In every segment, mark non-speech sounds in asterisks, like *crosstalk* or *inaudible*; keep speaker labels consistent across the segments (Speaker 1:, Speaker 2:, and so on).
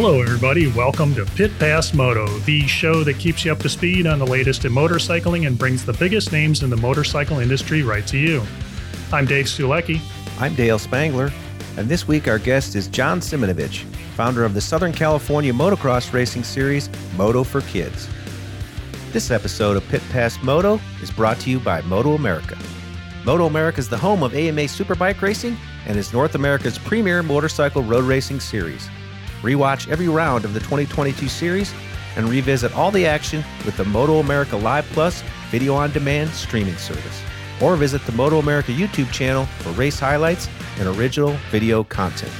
Speaker 1: Hello, everybody. Welcome to Pit Pass Moto, the show that keeps you up to speed on the latest in motorcycling and brings the biggest names in the motorcycle industry right to you. I'm Dave Sulecki.
Speaker 2: I'm Dale Spangler, and this week our guest is John Simonovich, founder of the Southern California motocross racing series Moto for Kids. This episode of Pit Pass Moto is brought to you by Moto America. Moto America is the home of AMA Superbike Racing and is North America's premier motorcycle road racing series. Rewatch every round of the 2022 series and revisit all the action with the Moto America Live Plus video on demand streaming service. Or visit the Moto America YouTube channel for race highlights and original video content.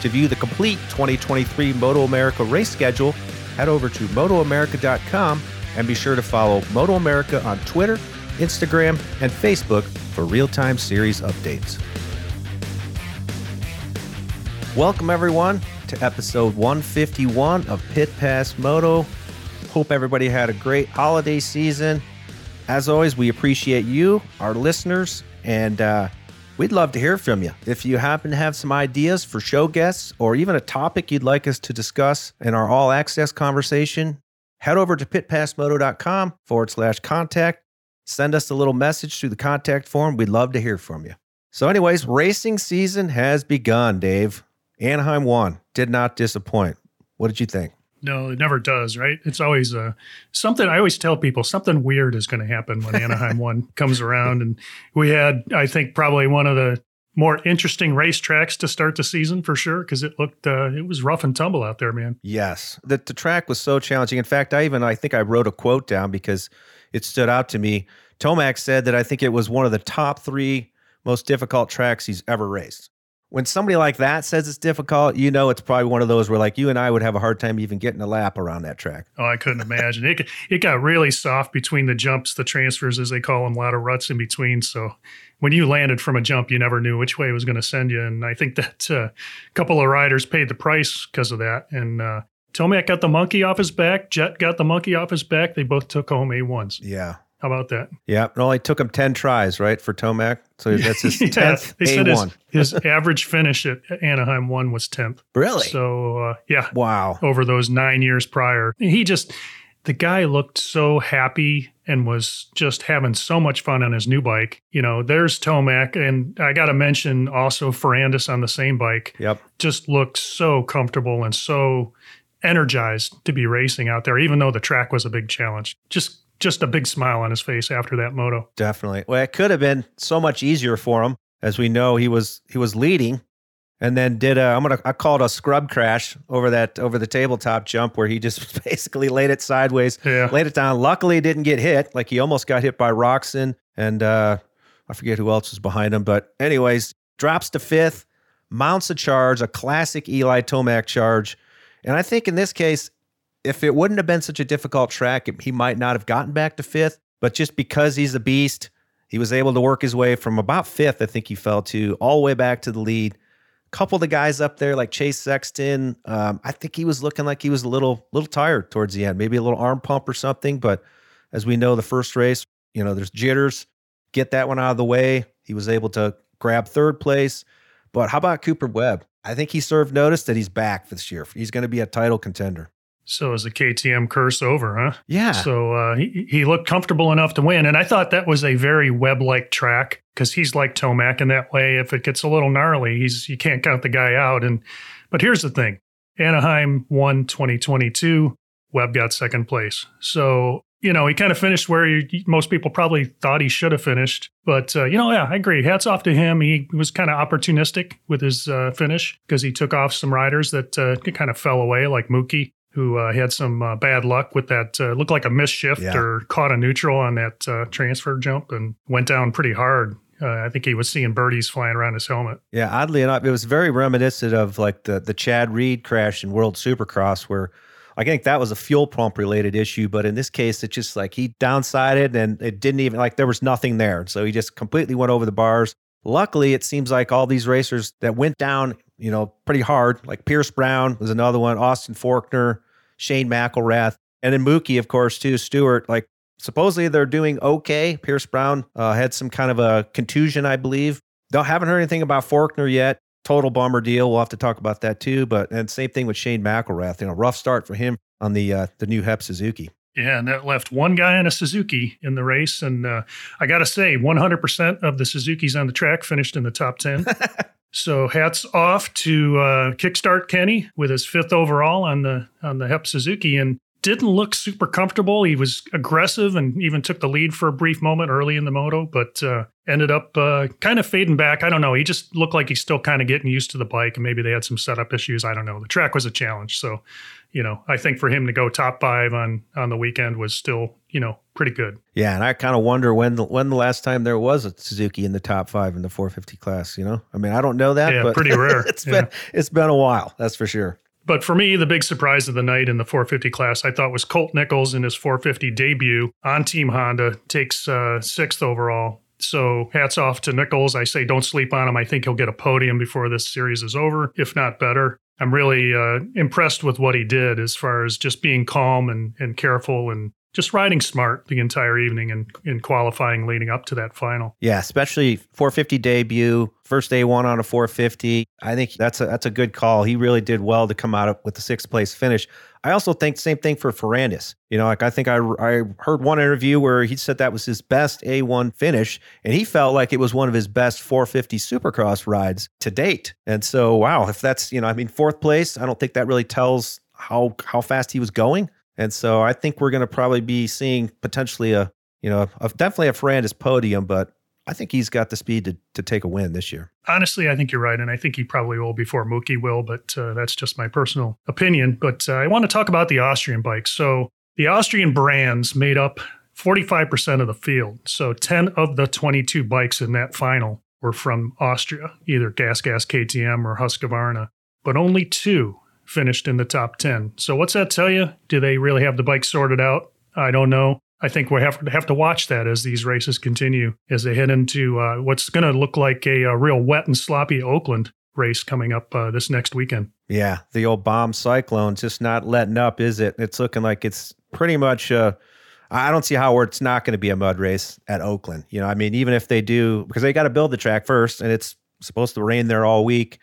Speaker 2: To view the complete 2023 Moto America race schedule, head over to MotoAmerica.com and be sure to follow Moto America on Twitter, Instagram, and Facebook for real time series updates. Welcome, everyone, to episode 151 of Pit Pass Moto. Hope everybody had a great holiday season. As always, we appreciate you, our listeners, and uh, we'd love to hear from you. If you happen to have some ideas for show guests or even a topic you'd like us to discuss in our all access conversation, head over to pitpassmoto.com forward slash contact. Send us a little message through the contact form. We'd love to hear from you. So, anyways, racing season has begun, Dave. Anaheim won. Did not disappoint. What did you think?
Speaker 1: No, it never does, right? It's always uh, something I always tell people something weird is going to happen when Anaheim *laughs* 1 comes around. And we had, I think, probably one of the more interesting racetracks to start the season for sure because it looked, uh, it was rough and tumble out there, man.
Speaker 2: Yes. The, the track was so challenging. In fact, I even, I think I wrote a quote down because it stood out to me. Tomac said that I think it was one of the top three most difficult tracks he's ever raced when somebody like that says it's difficult, you know it's probably one of those where like you and I would have a hard time even getting a lap around that track.
Speaker 1: Oh, I couldn't imagine. It it got really soft between the jumps, the transfers as they call them, a lot of ruts in between. So when you landed from a jump, you never knew which way it was going to send you. And I think that uh, a couple of riders paid the price because of that. And uh, Tomac got the monkey off his back. Jet got the monkey off his back. They both took home A1s.
Speaker 2: Yeah.
Speaker 1: How about that?
Speaker 2: Yeah, it only took him 10 tries, right, for Tomac? So *laughs* that's his 10th
Speaker 1: yeah, A1. His, his average finish at Anaheim 1 was 10th.
Speaker 2: Really?
Speaker 1: So, uh, yeah.
Speaker 2: Wow.
Speaker 1: Over those nine years prior. He just, the guy looked so happy and was just having so much fun on his new bike. You know, there's Tomac, and I got to mention also Ferrandis on the same bike.
Speaker 2: Yep.
Speaker 1: Just looked so comfortable and so energized to be racing out there, even though the track was a big challenge. Just just a big smile on his face after that moto.
Speaker 2: Definitely. Well, it could have been so much easier for him. As we know, he was he was leading and then did a I'm gonna I call it a scrub crash over that over the tabletop jump where he just *laughs* basically laid it sideways,
Speaker 1: yeah.
Speaker 2: laid it down. Luckily, it didn't get hit. Like he almost got hit by Roczen and uh, I forget who else was behind him. But anyways, drops to fifth, mounts a charge, a classic Eli Tomac charge, and I think in this case if it wouldn't have been such a difficult track, he might not have gotten back to fifth. But just because he's a beast, he was able to work his way from about fifth, I think he fell to, all the way back to the lead. A couple of the guys up there, like Chase Sexton, um, I think he was looking like he was a little, little tired towards the end, maybe a little arm pump or something. But as we know, the first race, you know, there's jitters. Get that one out of the way. He was able to grab third place. But how about Cooper Webb? I think he served notice that he's back this year. He's going to be a title contender.
Speaker 1: So is the KTM curse over, huh?
Speaker 2: Yeah.
Speaker 1: So uh, he he looked comfortable enough to win, and I thought that was a very Webb-like track because he's like Tomac in that way. If it gets a little gnarly, he's you can't count the guy out. And but here's the thing: Anaheim won 2022. Webb got second place. So you know, he kind of finished where he, most people probably thought he should have finished. But, uh, you know, yeah, I agree. Hats off to him. He was kind of opportunistic with his uh, finish because he took off some riders that uh, kind of fell away, like Mookie, who uh, had some uh, bad luck with that, uh, looked like a missed shift
Speaker 2: Yeah.
Speaker 1: or caught a neutral on that uh, transfer jump and went down pretty hard. Uh, I think he was seeing birdies flying around his helmet.
Speaker 2: Yeah, oddly enough, it was very reminiscent of like the the Chad Reed crash in World Supercross, where I think that was a fuel pump related issue, but in this case, it's just like he downsided and it didn't even like there was nothing there, so he just completely went over the bars. Luckily, it seems like all these racers that went down, you know, pretty hard, like Pierce Brown was another one, Austin Faulkner, Shane McElrath, and then Mookie, of course, too. Stewart, like supposedly they're doing okay. Pierce Brown uh, had some kind of a contusion, I believe. Don't haven't heard anything about Faulkner yet. Total bummer deal. We'll have to talk about that too. But and same thing with Shane McElrath. You know, rough start for him on the uh, the new Hep Suzuki.
Speaker 1: Yeah, and that left one guy in a Suzuki in the race. And uh, I got to say, 100% of the Suzukis on the track finished in the top 10. *laughs* so hats off to uh, Kickstart Kenny with his fifth overall on the on the Hep Suzuki, and didn't look super comfortable. He was aggressive and even took the lead for a brief moment early in the moto, but uh, ended up uh, kind of fading back. I don't know. He just looked like he's still kind of getting used to the bike, and maybe they had some setup issues. I don't know. The track was a challenge, so you know, I think for him to go top five on on the weekend was still you know pretty good.
Speaker 2: Yeah, and I kind of wonder when the, when the last time there was a Suzuki in the top five in the 450 class. You know, I mean, I don't know that,
Speaker 1: Yeah,
Speaker 2: but
Speaker 1: pretty *laughs* rare.
Speaker 2: it's
Speaker 1: Yeah.
Speaker 2: been it's been a while. That's for sure.
Speaker 1: But for me, the big surprise of the night in the 450 class, I thought was Colt Nichols in his 450 debut on Team Honda, takes uh, sixth overall. So hats off to Nichols. I say don't sleep on him. I think he'll get a podium before this series is over, if not better. I'm really uh, impressed with what he did as far as just being calm and, and careful and just riding smart the entire evening and in qualifying leading up to that final.
Speaker 2: Yeah, especially 450 debut, first A1 on a 450. I think that's a that's a good call. He really did well to come out with the sixth place finish. I also think same thing for Ferrandis. You know, like I think I I heard one interview where he said that was his best A1 finish, and he felt like it was one of his best 450 Supercross rides to date. And so, wow, if that's you know, I mean, fourth place, I don't think that really tells how how fast he was going. And so I think we're going to probably be seeing potentially a, you know, a, definitely a Ferrandis podium, but I think he's got the speed to, to take a win this year.
Speaker 1: Honestly, I think you're right, and I think he probably will before Mookie will, but uh, that's just my personal opinion. But uh, I want to talk about the Austrian bikes. So the Austrian brands made up 45% of the field. So 10 of the 22 bikes in that final were from Austria, either Gas Gas KTM or Husqvarna, but only two finished in the top 10. So what's that tell you? Do they really have the bike sorted out? I don't know. I think we have to have to watch that as these races continue, as they head into uh, what's going to look like a, a real wet and sloppy Oakland race coming up uh, this next weekend.
Speaker 2: Yeah, the old bomb cyclone just not letting up, is it? It's looking like it's pretty much. Uh, I don't see how it's not going to be a mud race at Oakland. You know, I mean, even if they do, because they got to build the track first, and it's supposed to rain there all week,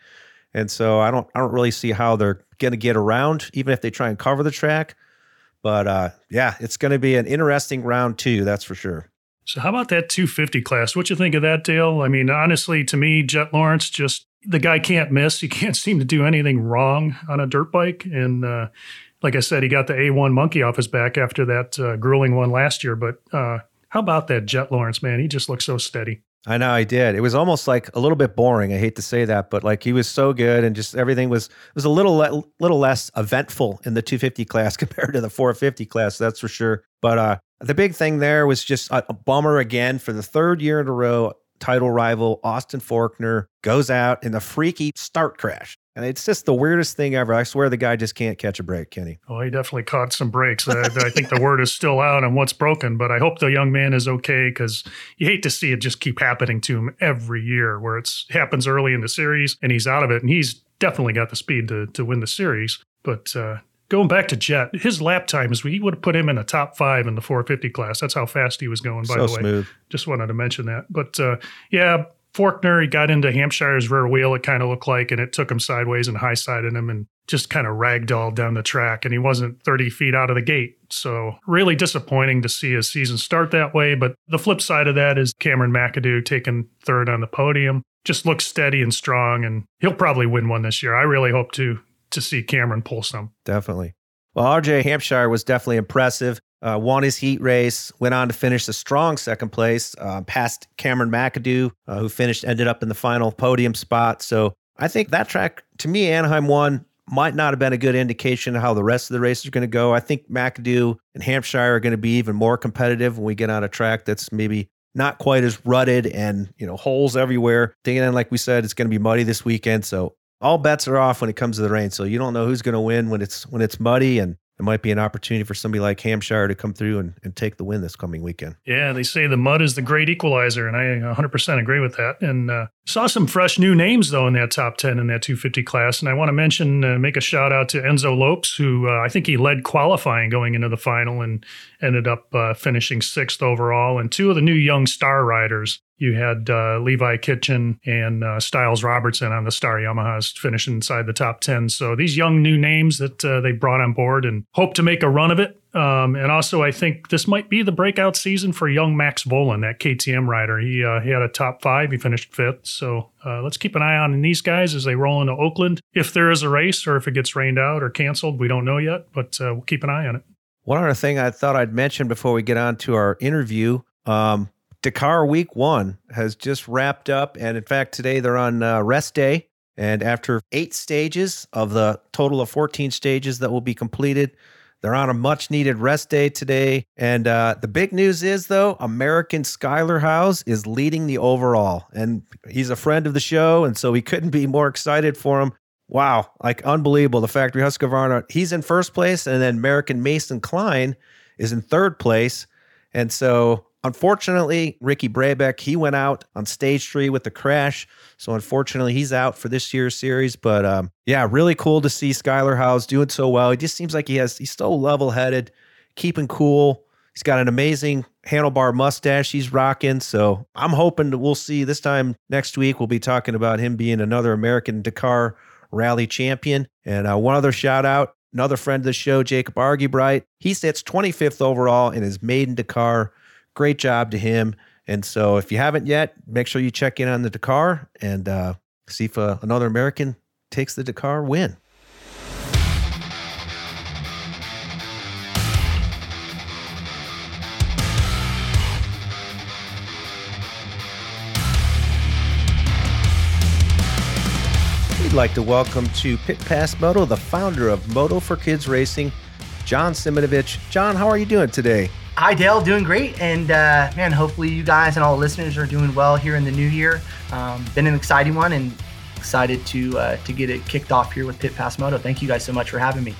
Speaker 2: and so I don't, I don't really see how they're going to get around, even if they try and cover the track. But uh, yeah, it's going to be an interesting round two, that's for sure.
Speaker 1: So how about that 250 class? What you think of that, Dale? I mean, honestly, to me, Jet Lawrence just the guy can't miss. He *laughs* can't seem to do anything wrong on a dirt bike, and uh, like I said, he got the A1 monkey off his back after that uh, grueling one last year. But uh, how about that Jet Lawrence, man? He just looks so steady.
Speaker 2: I know I did. It was almost like a little bit boring. I hate to say that, but like he was so good, and just everything was was a little le- little less eventful in the 250 class *laughs* compared to the 450 class. That's for sure. But uh, the big thing there was just a, a bummer again for the third year in a row. Title rival Austin Faulkner goes out in a freaky start crash, and it's just the weirdest thing ever. I swear the guy just can't catch a break, Kenny.
Speaker 1: Oh, he definitely caught some breaks. I, *laughs* I think the word is still out on what's broken, but I hope the young man is okay because you hate to see it just keep happening to him every year, where it's happens early in the series and he's out of it, and he's definitely got the speed to to win the series. But uh, going back to Jet, his lap times, we would have put him in the top five in the 450 class. That's how fast he was going. By
Speaker 2: so
Speaker 1: the way,
Speaker 2: smooth.
Speaker 1: just wanted to mention that. But uh, yeah, Faulkner, he got into Hampshire's rear wheel, it kind of looked like, and it took him sideways and high sided him and just kind of ragdolled down the track. And he wasn't 30 feet out of the gate. So, really disappointing to see his season start that way. But the flip side of that is Cameron McAdoo taking third on the podium. Just looks steady and strong, and he'll probably win one this year. I really hope to to see Cameron pull some.
Speaker 2: Definitely. Well, RJ Hampshire was definitely impressive. uh, won his heat race, went on to finish a strong second place, uh, past Cameron McAdoo, uh, who finished, ended up in the final podium spot. So I think that track, to me, Anaheim won might not have been a good indication of how the rest of the race is going to go. I think McAdoo and Hampshire are going to be even more competitive when we get on a track that's maybe not quite as rutted and you know holes everywhere. Again, like we said, it's going to be muddy this weekend, so all bets are off when it comes to the rain. So you don't know who's going to win when it's when it's muddy and it might be an opportunity for somebody like Hampshire to come through and, and take the win this coming weekend.
Speaker 1: Yeah, they say the mud is the great equalizer, and I 100% agree with that. And uh, saw some fresh new names, though, in that top 10 in that 250 class. And I want to mention, uh, make a shout out to Enzo Lopes, who uh, I think he led qualifying going into the final and ended up uh, finishing sixth overall. And two of the new young star riders, you had uh, Levi Kitchen and uh, Stilez Robertson on the Star Yamahas finishing inside the top 10. So these young new names that uh, they brought on board and hope to make a run of it. Um, and also, I think this might be the breakout season for young Max Vohland, that KTM rider. He, uh, he had a top five, he finished fifth. So uh, let's keep an eye on these guys as they roll into Oakland. If there is a race or if it gets rained out or canceled, we don't know yet, but uh, we'll keep an eye on it.
Speaker 2: One other thing I thought I'd mention before we get on to our interview. Um, Dakar Week One has just wrapped up, and in fact, today they're on uh, rest day. And after eight stages of the total of 14 stages that will be completed, they're on a much needed rest day today. And uh, the big news is, though, American Skyler Howes is leading the overall. And he's a friend of the show. And so we couldn't be more excited for him. Wow, like unbelievable. The factory Husqvarna, he's in first place. And then American Mason Klein is in third place. And so Unfortunately, Ricky Brabec, he went out on stage three with the crash. So unfortunately, he's out for this year's series. But um, yeah, really cool to see Skyler Howes doing so well. He just seems like he has, he's so level headed, keeping cool. He's got an amazing handlebar mustache he's rocking. So I'm hoping that we'll see this time next week. We'll be talking about him being another American Dakar rally champion. And uh, one other shout out another friend of the show, Jacob Argubright. He sits 25th overall in his maiden Dakar Great job to him. And so if you haven't yet, make sure you check in on the Dakar and uh, see if uh, another American takes the Dakar win. We'd like to welcome to Pit Pass Moto the founder of Moto for Kids Racing, John Simonovich. John, how are you doing today?
Speaker 3: Hi, Dale. Doing great. And uh, man, hopefully you guys and all the listeners are doing well here in the new year. Um, been an exciting one and excited to uh, to get it kicked off here with Pit Pass Moto. Thank you guys so much for having me.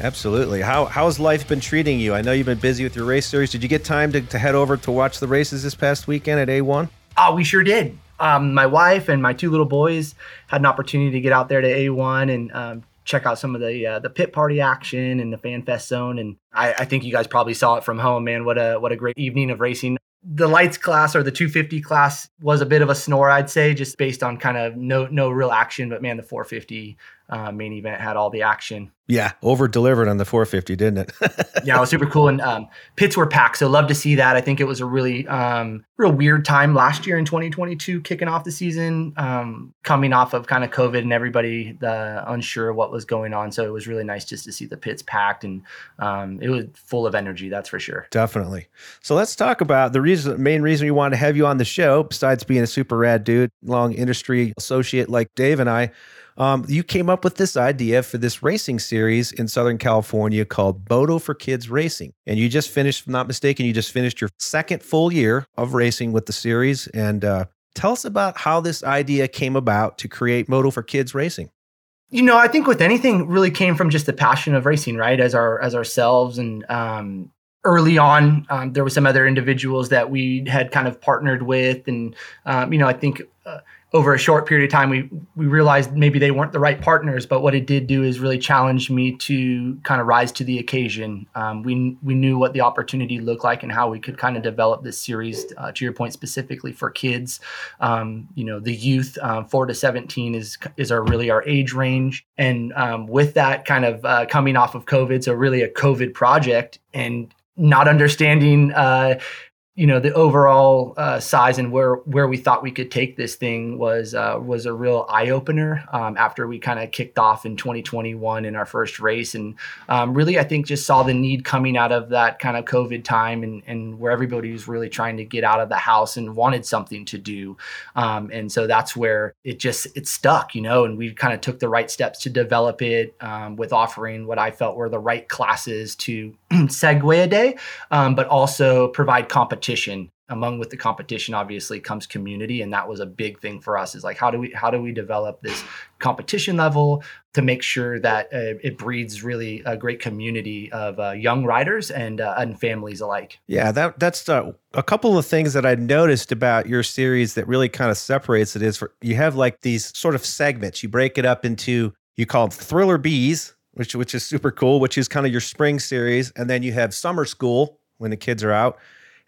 Speaker 2: Absolutely. How how's life been treating you? I know you've been busy with your race series. Did you get time to, to head over to watch the races this past weekend at A1?
Speaker 3: Oh, we sure did. Um, my wife and my two little boys had an opportunity to get out there to A1 and um, check out some of the uh, the pit party action and the fan fest zone. And I, I, think you guys probably saw it from home, man. What a what a great evening of racing. The lights class or the 250 class was a bit of a snore, I'd say, just based on kind of no no real action. But man, the 450 uh, main event had all the action.
Speaker 2: Yeah, over delivered on the 450, didn't it? *laughs*
Speaker 3: yeah, it was super cool. And um, pits were packed, so love to see that. I think it was a really, um, real weird time last year in 2022, kicking off the season, um, coming off of kind of COVID and everybody the unsure what was going on. So it was really nice just to see the pits packed and um, it was full of energy. That's for sure.
Speaker 2: Definitely. So let's talk about the reason, main reason we wanted to have you on the show, besides being a super rad dude, long industry associate like Dave and I um, you came up with this idea for this racing series in Southern California called Moto for Kids Racing. And you just finished, if I'm not mistaken, you just finished your second full year of racing with the series. And uh, tell us about how this idea came about to create Moto for Kids Racing.
Speaker 3: You know, I think with anything really came from just the passion of racing, right? As our as ourselves and um, early on um, there were some other individuals that we had kind of partnered with and um, you know i think uh, over a short period of time, we we realized maybe they weren't the right partners. But what it did do is really challenge me to kind of rise to the occasion. Um, we we knew what the opportunity looked like and how we could kind of develop this series. Uh, to your point, specifically for kids, um, you know, the youth, uh, four to seventeen is is our really our age range. And um, with that kind of uh, coming off of COVID, so really a COVID project and not understanding uh, you know the overall uh, size and where where we thought we could take this thing was uh, was a real eye opener um, after we kind of kicked off in 2021 in our first race. And um, really I think just saw the need coming out of that kind of COVID time and and where everybody was really trying to get out of the house and wanted something to do. Um, and so that's where it just it stuck you know and we kind of took the right steps to develop it um, with offering what I felt were the right classes to *clears throat* segue a day um, but also provide competition. Among with the competition obviously comes community and that was a big thing for us is like how do we how do we develop this competition level to make sure that uh, it breeds really a great community of uh, young riders and uh, and families alike?
Speaker 2: Yeah that that's uh, a couple of things that i noticed about your series that really kind of separates it is for you have like these sort of segments. You break it up into you call them thriller bees which which is super cool which is kind of your spring series and then you have summer school when the kids are out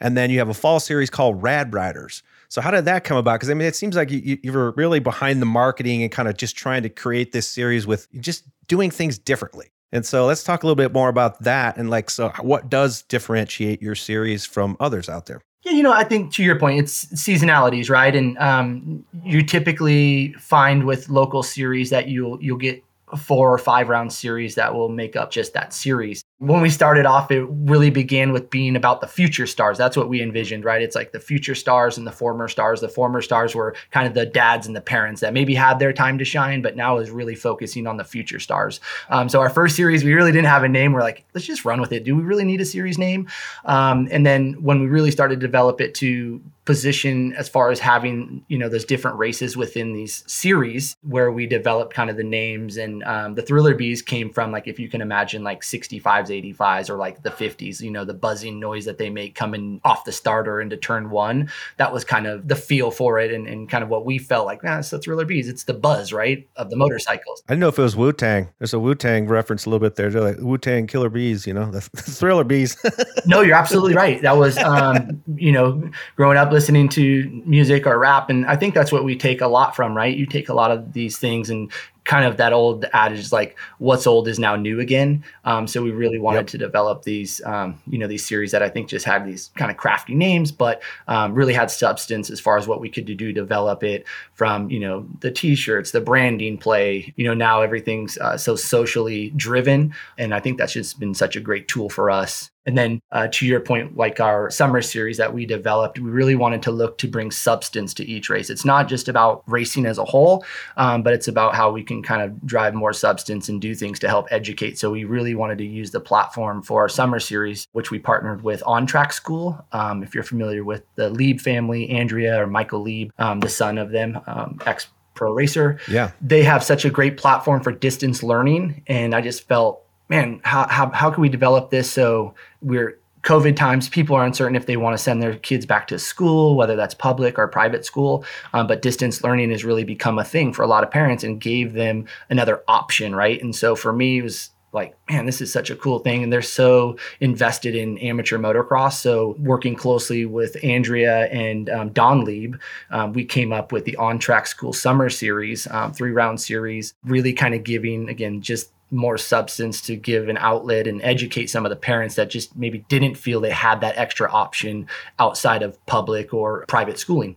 Speaker 2: and then you have a fall series called Rad Riders. So how did that come about? Because I mean, it seems like you, you were really behind the marketing and kind of just trying to create this series with just doing things differently. And so let's talk a little bit more about that and like, so what does differentiate your series from others out there?
Speaker 3: Yeah, you know, I think to your point, it's seasonalities, right? And um, you typically find with local series that you'll you'll get four or five round series that will make up just that series when we started off, it really began with being about the future stars. That's what we envisioned, right? It's like the future stars and the former stars. The former stars were kind of the dads and the parents that maybe had their time to shine, but now is really focusing on the future stars. Um, so our first series, we really didn't have a name. We're like, let's just run with it. Do we really need a series name? Um, and then when we really started to develop it to position as far as having you know those different races within these series where we developed kind of the names and um, the thriller bees came from like if you can imagine like 65s 85s or like the 50s, you know, the buzzing noise that they make coming off the starter into turn one. That was kind of the feel for it and, and kind of what we felt like, nah, it's the Thriller Bees. It's the buzz, right, of the motorcycles.
Speaker 2: I didn't know if it was Wu Tang. There's a Wu Tang reference a little bit there. They're like Wu Tang Killer Bees, you know, *laughs* the, the Thriller Bees. *laughs*
Speaker 3: no, you're absolutely right. That was, um, you know, growing up listening to music or rap. And I think that's what we take a lot from, right? You take a lot of these things and kind of that old adage like what's old is now new again. Um, so we really wanted yep. to develop these um, you know these series that i think just had these kind of crafty names but um, really had substance as far as what we could do to develop it from you know the t-shirts the branding play you know now everything's uh, so socially driven. And i think that's just been such a great tool for us and then uh, to your point, like our summer series that we developed, we really wanted to look to bring substance to each race. It's not just about racing as a whole, um, but it's about how we can kind of drive more substance and do things to help educate. So we really wanted to use the platform for our summer series, which we partnered with On Track School. Um, if you're familiar with the Lieb family, Andrea or Michael Lieb, um, the son of them, um, ex pro racer.
Speaker 2: Yeah.
Speaker 3: They have such a great platform for distance learning. And I just felt man, how, how, how can we develop this so we're COVID times, people are uncertain if they want to send their kids back to school, whether that's public or private school. Um, but distance learning has really become a thing for a lot of parents and gave them another option, right? And so for me, it was like, man, this is such a cool thing. And they're so invested in amateur motocross. So, working closely with Andrea and um, Don Lieb, um, we came up with the On Track School Summer Series, um, three round series, really kind of giving, again, just more substance to give an outlet and educate some of the parents that just maybe didn't feel they had that extra option outside of public or private schooling.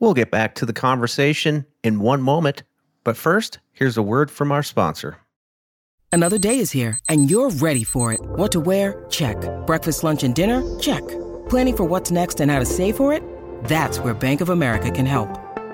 Speaker 2: We'll get back to the conversation in one moment, but first, here's a word from our sponsor.
Speaker 4: Another day is here and you're ready for it. What to wear? Check. Breakfast, lunch, and dinner? Check. Planning for what's next and how to save for it? That's where Bank of America can help.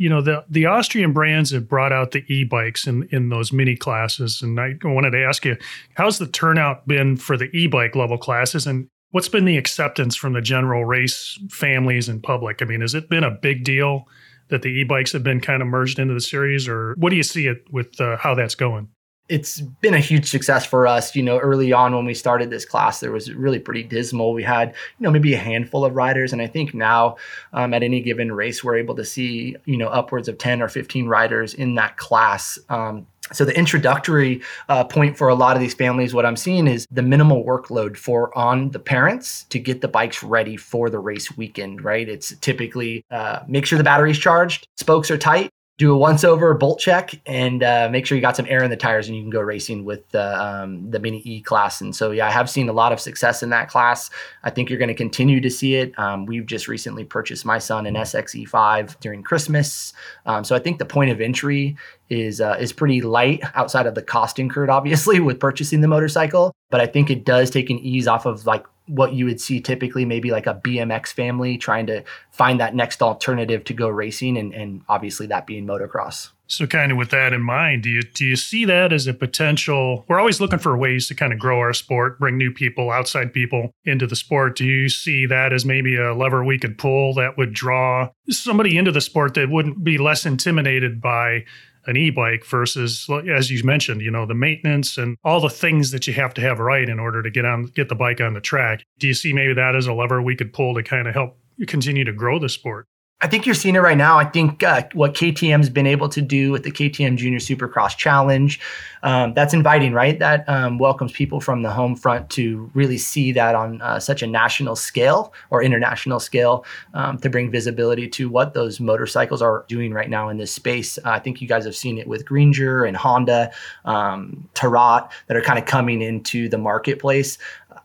Speaker 1: you know the the Austrian brands have brought out the e-bikes in in those mini classes, and I wanted to ask you, how's the turnout been for the e-bike level classes, and what's been the acceptance from the general race families and public? I mean, has it been a big deal that the e-bikes have been kind of merged into the series, or what do you see it with uh, how that's going?
Speaker 3: It's been a huge success for us. You know, early on when we started this class, there was really pretty dismal. We had, you know, maybe a handful of riders. And I think now um, at any given race, we're able to see, you know, upwards of 10 or 15 riders in that class. Um, so the introductory uh, point for a lot of these families, what I'm seeing is the minimal workload for on the parents to get the bikes ready for the race weekend. Right? It's typically uh, make sure the battery's charged, spokes are tight, do a once over bolt check and uh, make sure you got some air in the tires and you can go racing with the, um, the mini E class. And so, yeah, I have seen a lot of success in that class. I think you're going to continue to see it. Um, we've just recently purchased my son an SXE5 during Christmas. Um, so I think the point of entry is uh, is pretty light outside of the cost incurred, obviously, *laughs* with purchasing the motorcycle. But I think it does take an ease off of like what you would see typically maybe like a BMX family trying to find that next alternative to go racing and, and obviously that being motocross.
Speaker 1: So kind of with that in mind, do you do you see that as a potential we're always looking for ways to kind of grow our sport, bring new people, outside people into the sport. Do you see that as maybe a lever we could pull that would draw somebody into the sport that wouldn't be less intimidated by an e-bike versus as you mentioned you know the maintenance and all the things that you have to have right in order to get on get the bike on the track. Do you see maybe that as a lever we could pull to kind of help continue to grow the sport
Speaker 3: I think you're seeing it right now. I think uh, what KTM's been able to do with the KTM Junior Supercross Challenge, um, that's inviting, right? That um, welcomes people from the home front to really see that on uh, such a national scale or international scale um, to bring visibility to what those motorcycles are doing right now in this space. Uh, I think you guys have seen it with Greenger and Honda, um, Torrot that are kind of coming into the marketplace.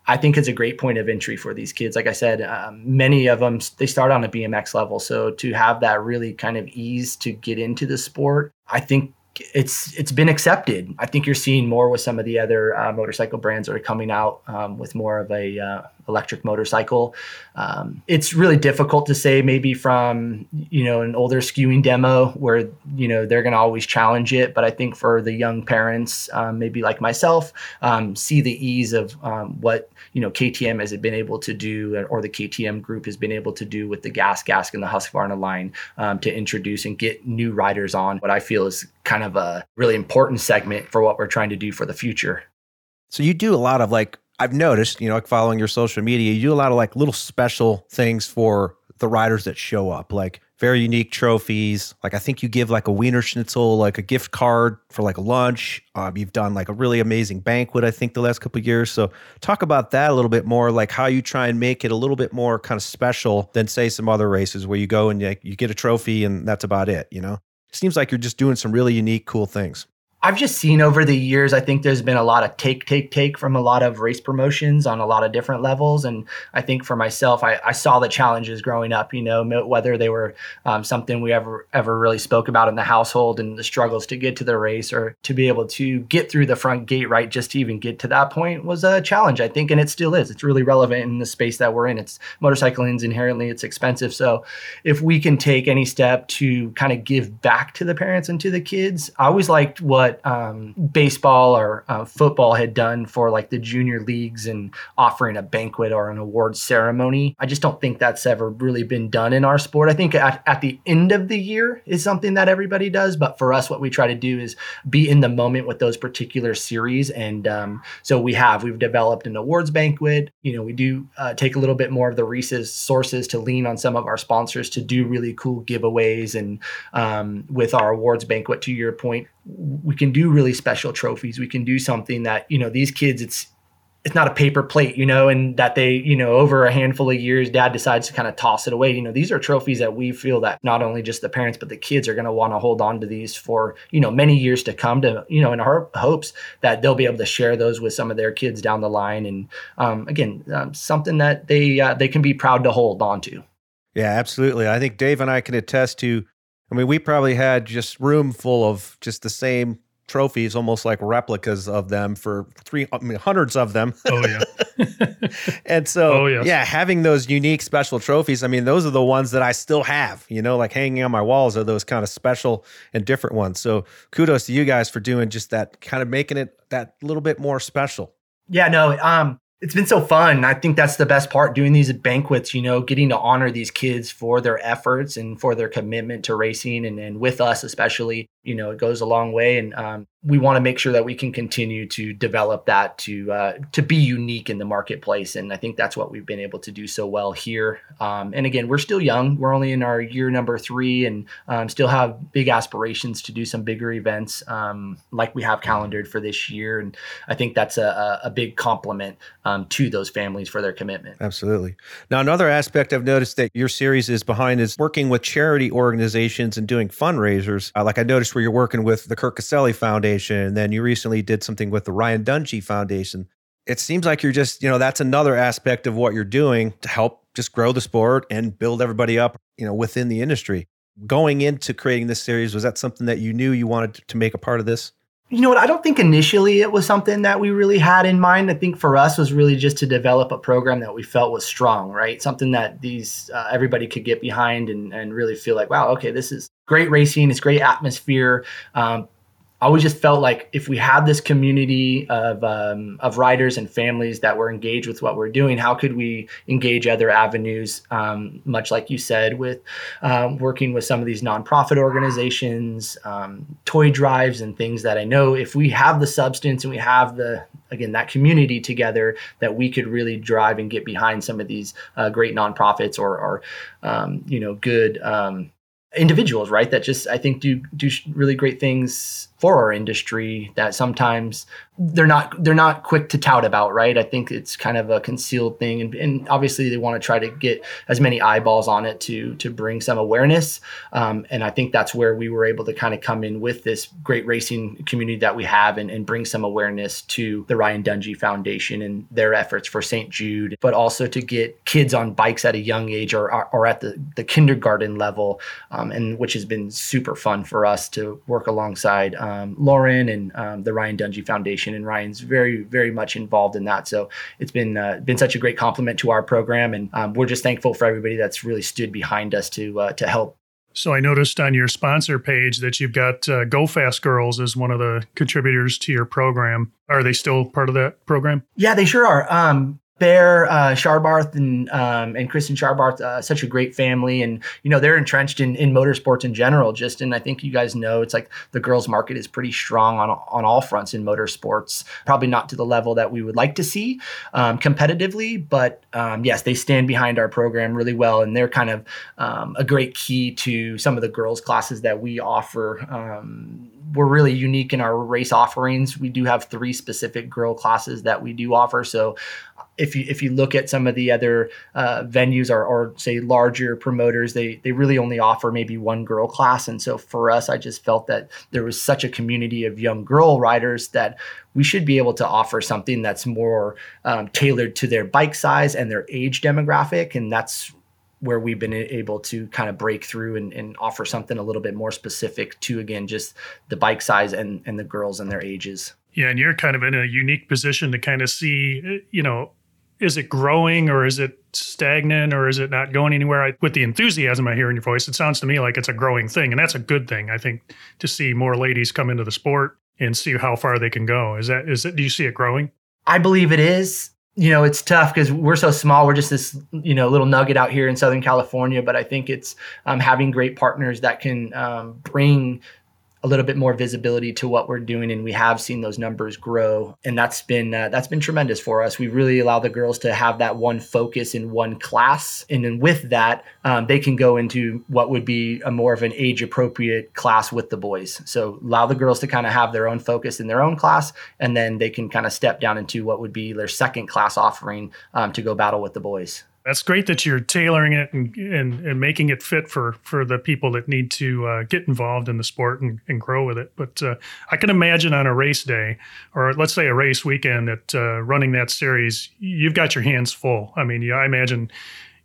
Speaker 3: I think is a great point of entry for these kids. Like I said, um, many of them they start on a BMX level, so to have that really kind of ease to get into the sport, I think it's it's been accepted. I think you're seeing more with some of the other uh, motorcycle brands that are coming out um, with more of a uh, electric motorcycle. Um, it's really difficult to say maybe from you know an older skewing demo where you know they're going to always challenge it, but I think for the young parents, um, maybe like myself, um, see the ease of um, what you know KTM has been able to do, or the KTM group has been able to do with the Gas Gask and the Husqvarna line um, to introduce and get new riders on. What I feel is kind of a really important segment for what we're trying to do for the future.
Speaker 2: So you do a lot of like I've noticed, you know, like following your social media, you do a lot of like little special things for the riders that show up, like very unique trophies. Like I think you give like a Wiener Schnitzel, like a gift card for like a lunch. Um, you've done like a really amazing banquet, I think, the last couple years. So talk about that a little bit more, like how you try and make it a little bit more kind of special than say some other races where you go and you, you get a trophy and that's about it. You know, it seems like you're just doing some really unique, cool things.
Speaker 3: I've just seen over the years, I think there's been a lot of take, take, take from a lot of race promotions on a lot of different levels. And I think for myself, I, I saw the challenges growing up, you know, whether they were um, something we ever, ever really spoke about in the household and the struggles to get to the race or to be able to get through the front gate, right? Just to even get to that point was a challenge, I think. And it still is. It's really relevant in the space that we're in. It's motorcycling is inherently, it's expensive. So if we can take any step to kind of give back to the parents and to the kids, I always liked what um, baseball or uh, football had done for like the junior leagues and offering a banquet or an award ceremony. I just don't think that's ever really been done in our sport. I think at, at the end of the year is something that everybody does, but for us, what we try to do is be in the moment with those particular series. And um, so we have we've developed an awards banquet. You know, we do uh, take a little bit more of the Reese's sources to lean on some of our sponsors to do really cool giveaways and um, with our awards banquet. To your point, we can do really special trophies. We can do something that, you know, these kids, it's, it's not a paper plate, you know, and that they, you know, over a handful of years, dad decides to kind of toss it away. You know, these are trophies that we feel that not only just the parents, but the kids are going to want to hold on to these for, you know, many years to come to, you know, in our hopes that they'll be able to share those with some of their kids down the line. And um, again, um, something that they, uh, they can be proud to hold on to.
Speaker 2: Yeah, absolutely. I think Dave and I can attest to I mean, we probably had just room full of just the same trophies, almost like replicas of them for three I mean, hundreds of them.
Speaker 1: Oh yeah. *laughs*
Speaker 2: and so oh, yes. yeah, having those unique special trophies, I mean, those are the ones that I still have, you know, like hanging on my walls are those kind of special and different ones. So kudos to you guys for doing just that kind of making it that little bit more special.
Speaker 3: Yeah, no, um it's been so fun. I think that's the best part doing these banquets, you know, getting to honor these kids for their efforts and for their commitment to racing and, and with us, especially you know it goes a long way. And um, we want to make sure that we can continue to develop that to uh, to be unique in the marketplace. And i think that's what we've been able to do so well here. Um, and again we're still young. We're only in our year number three and um, still have big aspirations to do some bigger events um, like we have calendared for this year. And i think that's a, a big compliment um, to those families for their commitment.
Speaker 2: Absolutely. Now another aspect i've noticed that your series is behind is working with charity organizations and doing fundraisers. Uh, like i noticed where you're working with the kurt caselli foundation and then you recently did something with the Ryan Dungey Foundation. It seems like you're just, you know, that's another aspect of what you're doing to help just grow the sport and build everybody up, you know, within the industry. Going into creating this series, was that something that you knew you wanted to make a part of this?
Speaker 3: You know what? I don't think initially it was something that we really had in mind. I think for us was really just to develop a program that we felt was strong, right? Something that these uh, everybody could get behind and, and really feel like, wow, okay, this is great racing, it's great atmosphere. Um, I always just felt like if we had this community of um, of riders and families that were engaged with what we're doing, how could we engage other avenues? Um, much like you said, with um, working with some of these nonprofit organizations, um, toy drives, and things that I know if we have the substance and we have the again that community together, that we could really drive and get behind some of these uh, great nonprofits or, or um, you know good um, individuals, right? That just I think do do really great things for our industry that sometimes they're not they're not quick to tout about right i think it's kind of a concealed thing and, and obviously they want to try to get as many eyeballs on it to to bring some awareness um, and i think that's where we were able to kind of come in with this great racing community that we have and, and bring some awareness to the ryan dungey foundation and their efforts for st jude but also to get kids on bikes at a young age or, or at the, the kindergarten level um, and which has been super fun for us to work alongside um, Lauren and um, the Ryan Dungey Foundation, and Ryan's very, very much involved in that. So it's been uh, been such a great compliment to our program, and um, we're just thankful for everybody that's really stood behind us to uh, to help.
Speaker 1: So I noticed on your sponsor page that you've got uh, Go Fast Girls as one of the contributors to your program. Are they still part of that program?
Speaker 3: Yeah, they sure are. Um, Bear uh, Sharbarth and um, and Kristen Sharbarth, uh, such a great family, and you know they're entrenched in, in motorsports in general. Just and I think you guys know it's like the girls' market is pretty strong on on all fronts in motorsports. Probably not to the level that we would like to see um, competitively, but um, yes, they stand behind our program really well, and they're kind of um, a great key to some of the girls' classes that we offer um, we're really unique in our race offerings. We do have three specific girl classes that we do offer. So if you if you look at some of the other uh, venues or, or say larger promoters, they they really only offer maybe one girl class. And so for us, I just felt that there was such a community of young girl riders that we should be able to offer something that's more um, tailored to their bike size and their age demographic. And that's where we've been able to kind of break through and, and offer something a little bit more specific to again just the bike size and and the girls and their ages.
Speaker 1: Yeah, and you're kind of in a unique position to kind of see, uh, you know, is it growing or is it stagnant or is it not going anywhere? I, with the enthusiasm I hear in your voice, it sounds to me like it's a growing thing, and that's a good thing. I think to see more ladies come into the sport and see how far they can go. Is that is it? Do you see it growing?
Speaker 3: I believe it is. You know, it's tough because we're so small. We're just this, you know, little nugget out here in Southern California. But I think it's um, having great partners that can um, bring a little bit more visibility to what we're doing and we have seen those numbers grow and that's been uh, that's been tremendous for us. We really allow the girls to have that one focus in one class and then with that um, they can go into what would be a more of an age appropriate class with the boys. So allow the girls to kind of have their own focus in their own class and then they can kind of step down into what would be their second class offering um, to go battle with the boys
Speaker 1: that's great that you're tailoring it and, and, and making it fit for, for the people that need to uh, get involved in the sport and, and grow with it. But uh, I can imagine on a race day, or let's say a race weekend, that uh, running that series, you've got your hands full. I mean, I imagine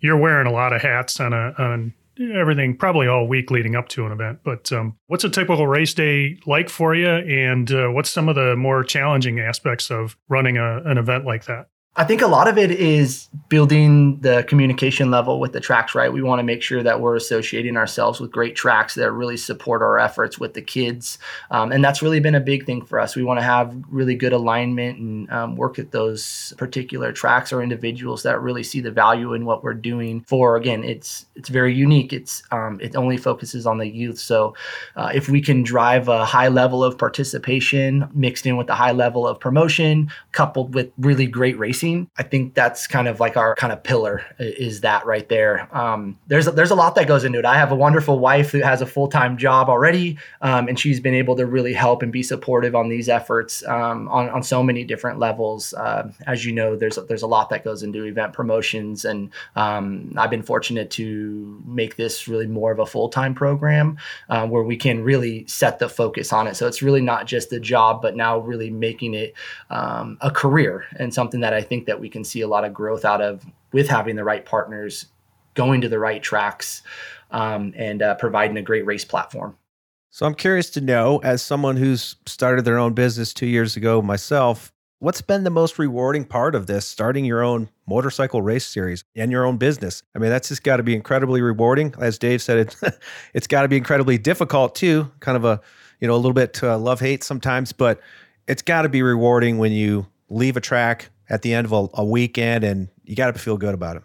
Speaker 1: you're wearing a lot of hats on a on everything probably all week leading up to an event. But um, what's a typical race day like for you, and uh, what's some of the more challenging aspects of running a, an event like that?
Speaker 3: I think a lot of it is building the communication level with the tracks, right? We want to make sure that we're associating ourselves with great tracks that really support our efforts with the kids. Um, and that's really been a big thing for us. We want to have really good alignment and um, work at those particular tracks or individuals that really see the value in what we're doing for, again, it's, it's very unique. It's, um, it only focuses on the youth. So uh, if we can drive a high level of participation mixed in with a high level of promotion, coupled with really great racing, I think that's kind of like our kind of pillar is that right there. Um, there's there's a lot that goes into it. I have a wonderful wife who has a full time job already, um, and she's been able to really help and be supportive on these efforts um, on on so many different levels. Uh, as you know, there's there's a lot that goes into event promotions, and um, I've been fortunate to make this really more of a full time program uh, where we can really set the focus on it. So it's really not just a job, but now really making it um, a career and something that I think that we can see a lot of growth out of with having the right partners, going to the right tracks, um, and uh, providing a great race platform.
Speaker 2: So I'm curious to know, as someone who's started their own business two years ago myself, what's been the most rewarding part of this, starting your own motorcycle race series and your own business? I mean, that's just got to be incredibly rewarding. As Dave said, it, it's *laughs* got to be incredibly difficult too, kind of a, you know, a little bit uh, love hate sometimes, but it's got to be rewarding when you leave a track, at the end of a, a weekend, and you got to feel good about it.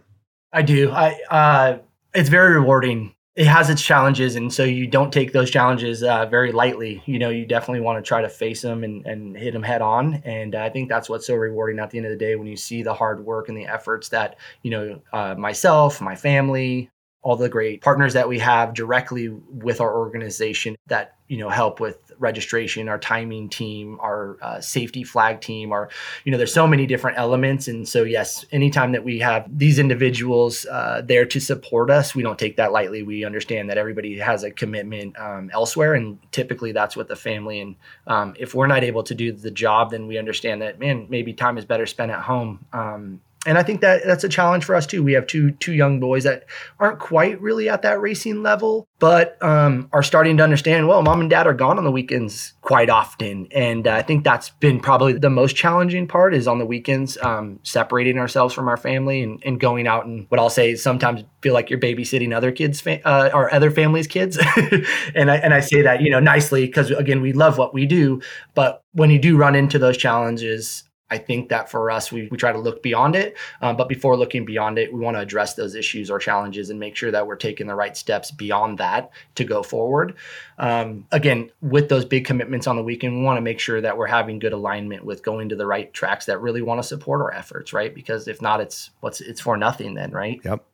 Speaker 3: I do. I uh, it's very rewarding. It has its challenges, and so you don't take those challenges uh, very lightly. You know, you definitely want to try to face them and, and hit them head on. And I think that's what's so rewarding at the end of the day when you see the hard work and the efforts that you know uh, myself, my family, all the great partners that we have directly with our organization that you know help with registration our timing team our uh, safety flag team our you know there's so many different elements. And so yes anytime that we have these individuals uh, there to support us we don't take that lightly. We understand that everybody has a commitment um, elsewhere. And typically that's what the family and um, if we're not able to do the job then we understand that man maybe time is better spent at home. Um, and I think that that's a challenge for us too. We have two two young boys that aren't quite really at that racing level, but um, are starting to understand. Well, mom and dad are gone on the weekends quite often, and uh, I think that's been probably the most challenging part is on the weekends, um, separating ourselves from our family and, and, going out and what I'll say sometimes feel like you're babysitting other kids fa- uh, or other families' kids, *laughs* and I and I say that you know nicely because again we love what we do, but when you do run into those challenges I think that for us, we, we try to look beyond it. Um, but before looking beyond it, we want to address those issues or challenges and make sure that we're taking the right steps beyond that to go forward. Um, again, with those big commitments on the weekend, we want to make sure that we're having good alignment with going to the right tracks that really want to support our efforts, right? Because if not, it's what's it's for nothing then, right?
Speaker 2: Yep.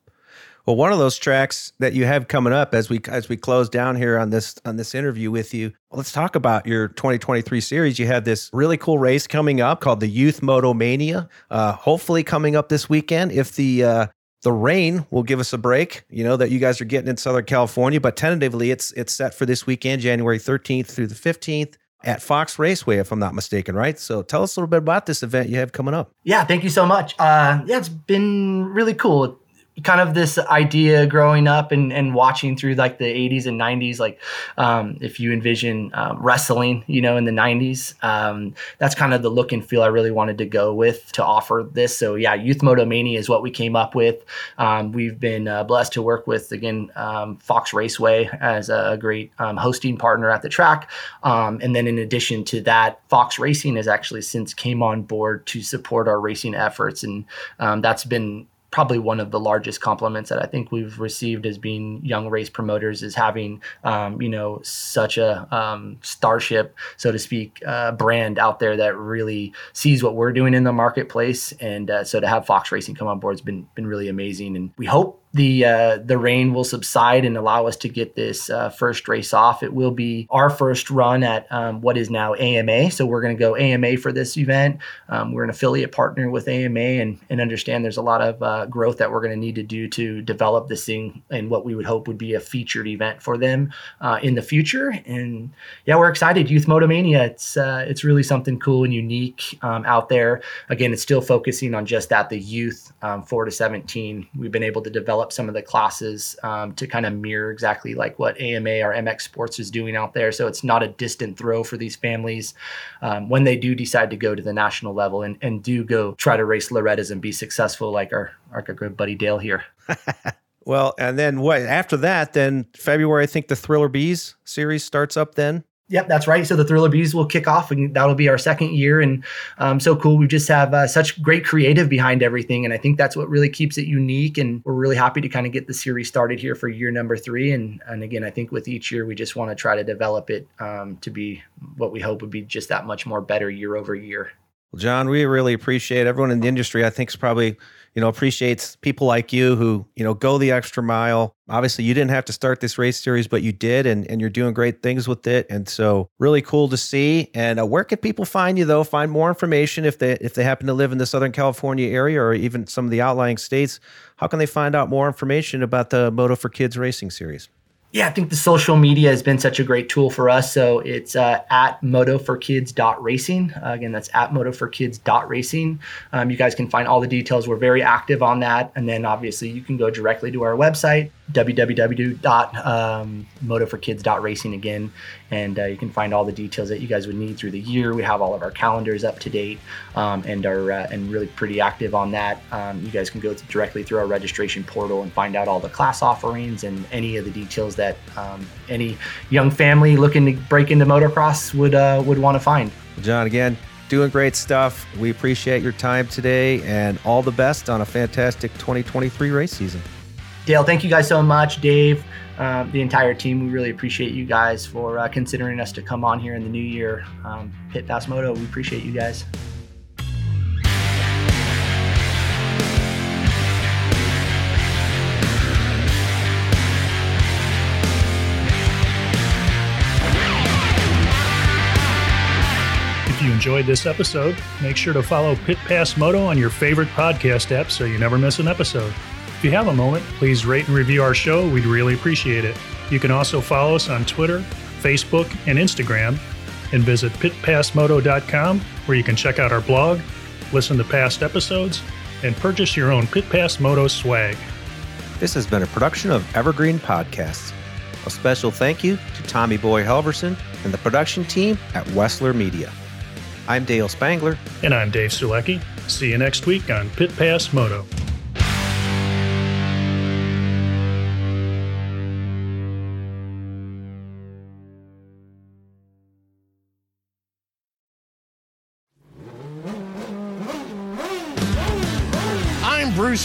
Speaker 2: Well, one of those tracks that you have coming up as we as we close down here on this on this interview with you, well, let's talk about your 2023 series. You had this really cool race coming up called the Youth Moto Mania. Uh, hopefully, coming up this weekend. If the uh, the rain will give us a break, you know that you guys are getting in Southern California, but tentatively it's it's set for this weekend, January 13th through the 15th at Fox Raceway, if I'm not mistaken, right? So tell us a little bit about this event you have coming up.
Speaker 3: Yeah, thank you so much. Uh, yeah, it's been really cool kind of this idea growing up and, and watching through like the 80s and 90s like um, if you envision um, wrestling you know in the 90s um, that's kind of the look and feel i really wanted to go with to offer this. So yeah youth motomania is what we came up with. Um, we've been uh, blessed to work with again um, fox raceway as a great um, hosting partner at the track. And then in addition to that fox racing has actually since came on board to support our racing efforts. And that's been probably one of the largest compliments that I think we've received as being young race promoters is having, um, you know, such a um, starship, so to speak, uh, brand out there that really sees what we're doing in the marketplace. And uh, so to have Fox Racing come on board has been been really amazing. And we hope the uh, the rain will subside and allow us to get this uh, first race off. It will be our first run at um, what is now AMA. So we're going to go AMA for this event. Um, we're an affiliate partner with AMA and, and understand there's a lot of uh, growth that we're going to need to do to develop this thing and what we would hope would be a featured event for them uh, in the future. And yeah, we're excited. Youth Motomania. It's uh, it's really something cool and unique um, out there. Again, it's still focusing on just that the youth um, four to seventeen. We've been able to develop develop some of the classes um, to kind of mirror exactly like what AMA or MX Sports is doing out there. So it's not a distant throw for these families um, when they do decide to go to the national level and, and do go try to race Loretta's and be successful, like our our good buddy Dale here. *laughs*
Speaker 2: well, and then what after that? Then February, I think the Thriller Bees series starts up. Then
Speaker 3: Yep, that's right. So the Thriller Bees will kick off, and that'll be our second year. And um, so cool. We just have uh, such great creative behind everything, and I think that's what really keeps it unique. And we're really happy to kind of get the series started here for year number three. And and again, I think with each year, we just want to try to develop it um, to be what we hope would be just that much more better year over year.
Speaker 2: Well, John, we really appreciate everyone in the industry. I think is probably you know appreciates people like you who you know go the extra mile. Obviously, you didn't have to start this race series, but you did, and and you're doing great things with it. And so, really cool to see. And uh, where can people find you though? Find more information if they if they happen to live in the Southern California area or even some of the outlying states. How can they find out more information about the Moto for Kids Racing Series?
Speaker 3: Yeah, I think the social media has been such a great tool for us. So it's uh, at motoforkids.racing. Uh, again, that's at motoforkids.racing. Um, you guys can find all the details. We're very active on that. And then obviously you can go directly to our website, www.motoforkids.racing again. And uh, you can find all the details that you guys would need through the year. We have all of our calendars up to date um, and are uh, and really pretty active on that. Um, you guys can go directly through our registration portal and find out all the class offerings and any of the details that um, any young family looking to break into motocross would uh, would want to find.
Speaker 2: John, again, doing great stuff. We appreciate your time today and all the best on a fantastic 2023 race season.
Speaker 3: Dale, thank you guys so much. Dave, uh, the entire team, we really appreciate you guys for uh, considering us to come on here in the new year. Um, Pit Pass Moto, we appreciate you guys.
Speaker 1: If you enjoyed this episode, make sure to follow Pit Pass Moto on your favorite podcast app so you never miss an episode. If you have a moment, please rate and review our show. We'd really appreciate it. You can also follow us on Twitter, Facebook, and Instagram, and visit pitpassmoto.com where you can check out our blog, listen to past episodes, and purchase your own Pit Pass Moto swag.
Speaker 2: This has been a production of Evergreen Podcasts. A special thank you to Tommy Boy Helverson and the production team at Wessler Media. I'm Dale Spangler.
Speaker 1: And I'm Dave Sulecki. See you next week on Pit Pass Moto.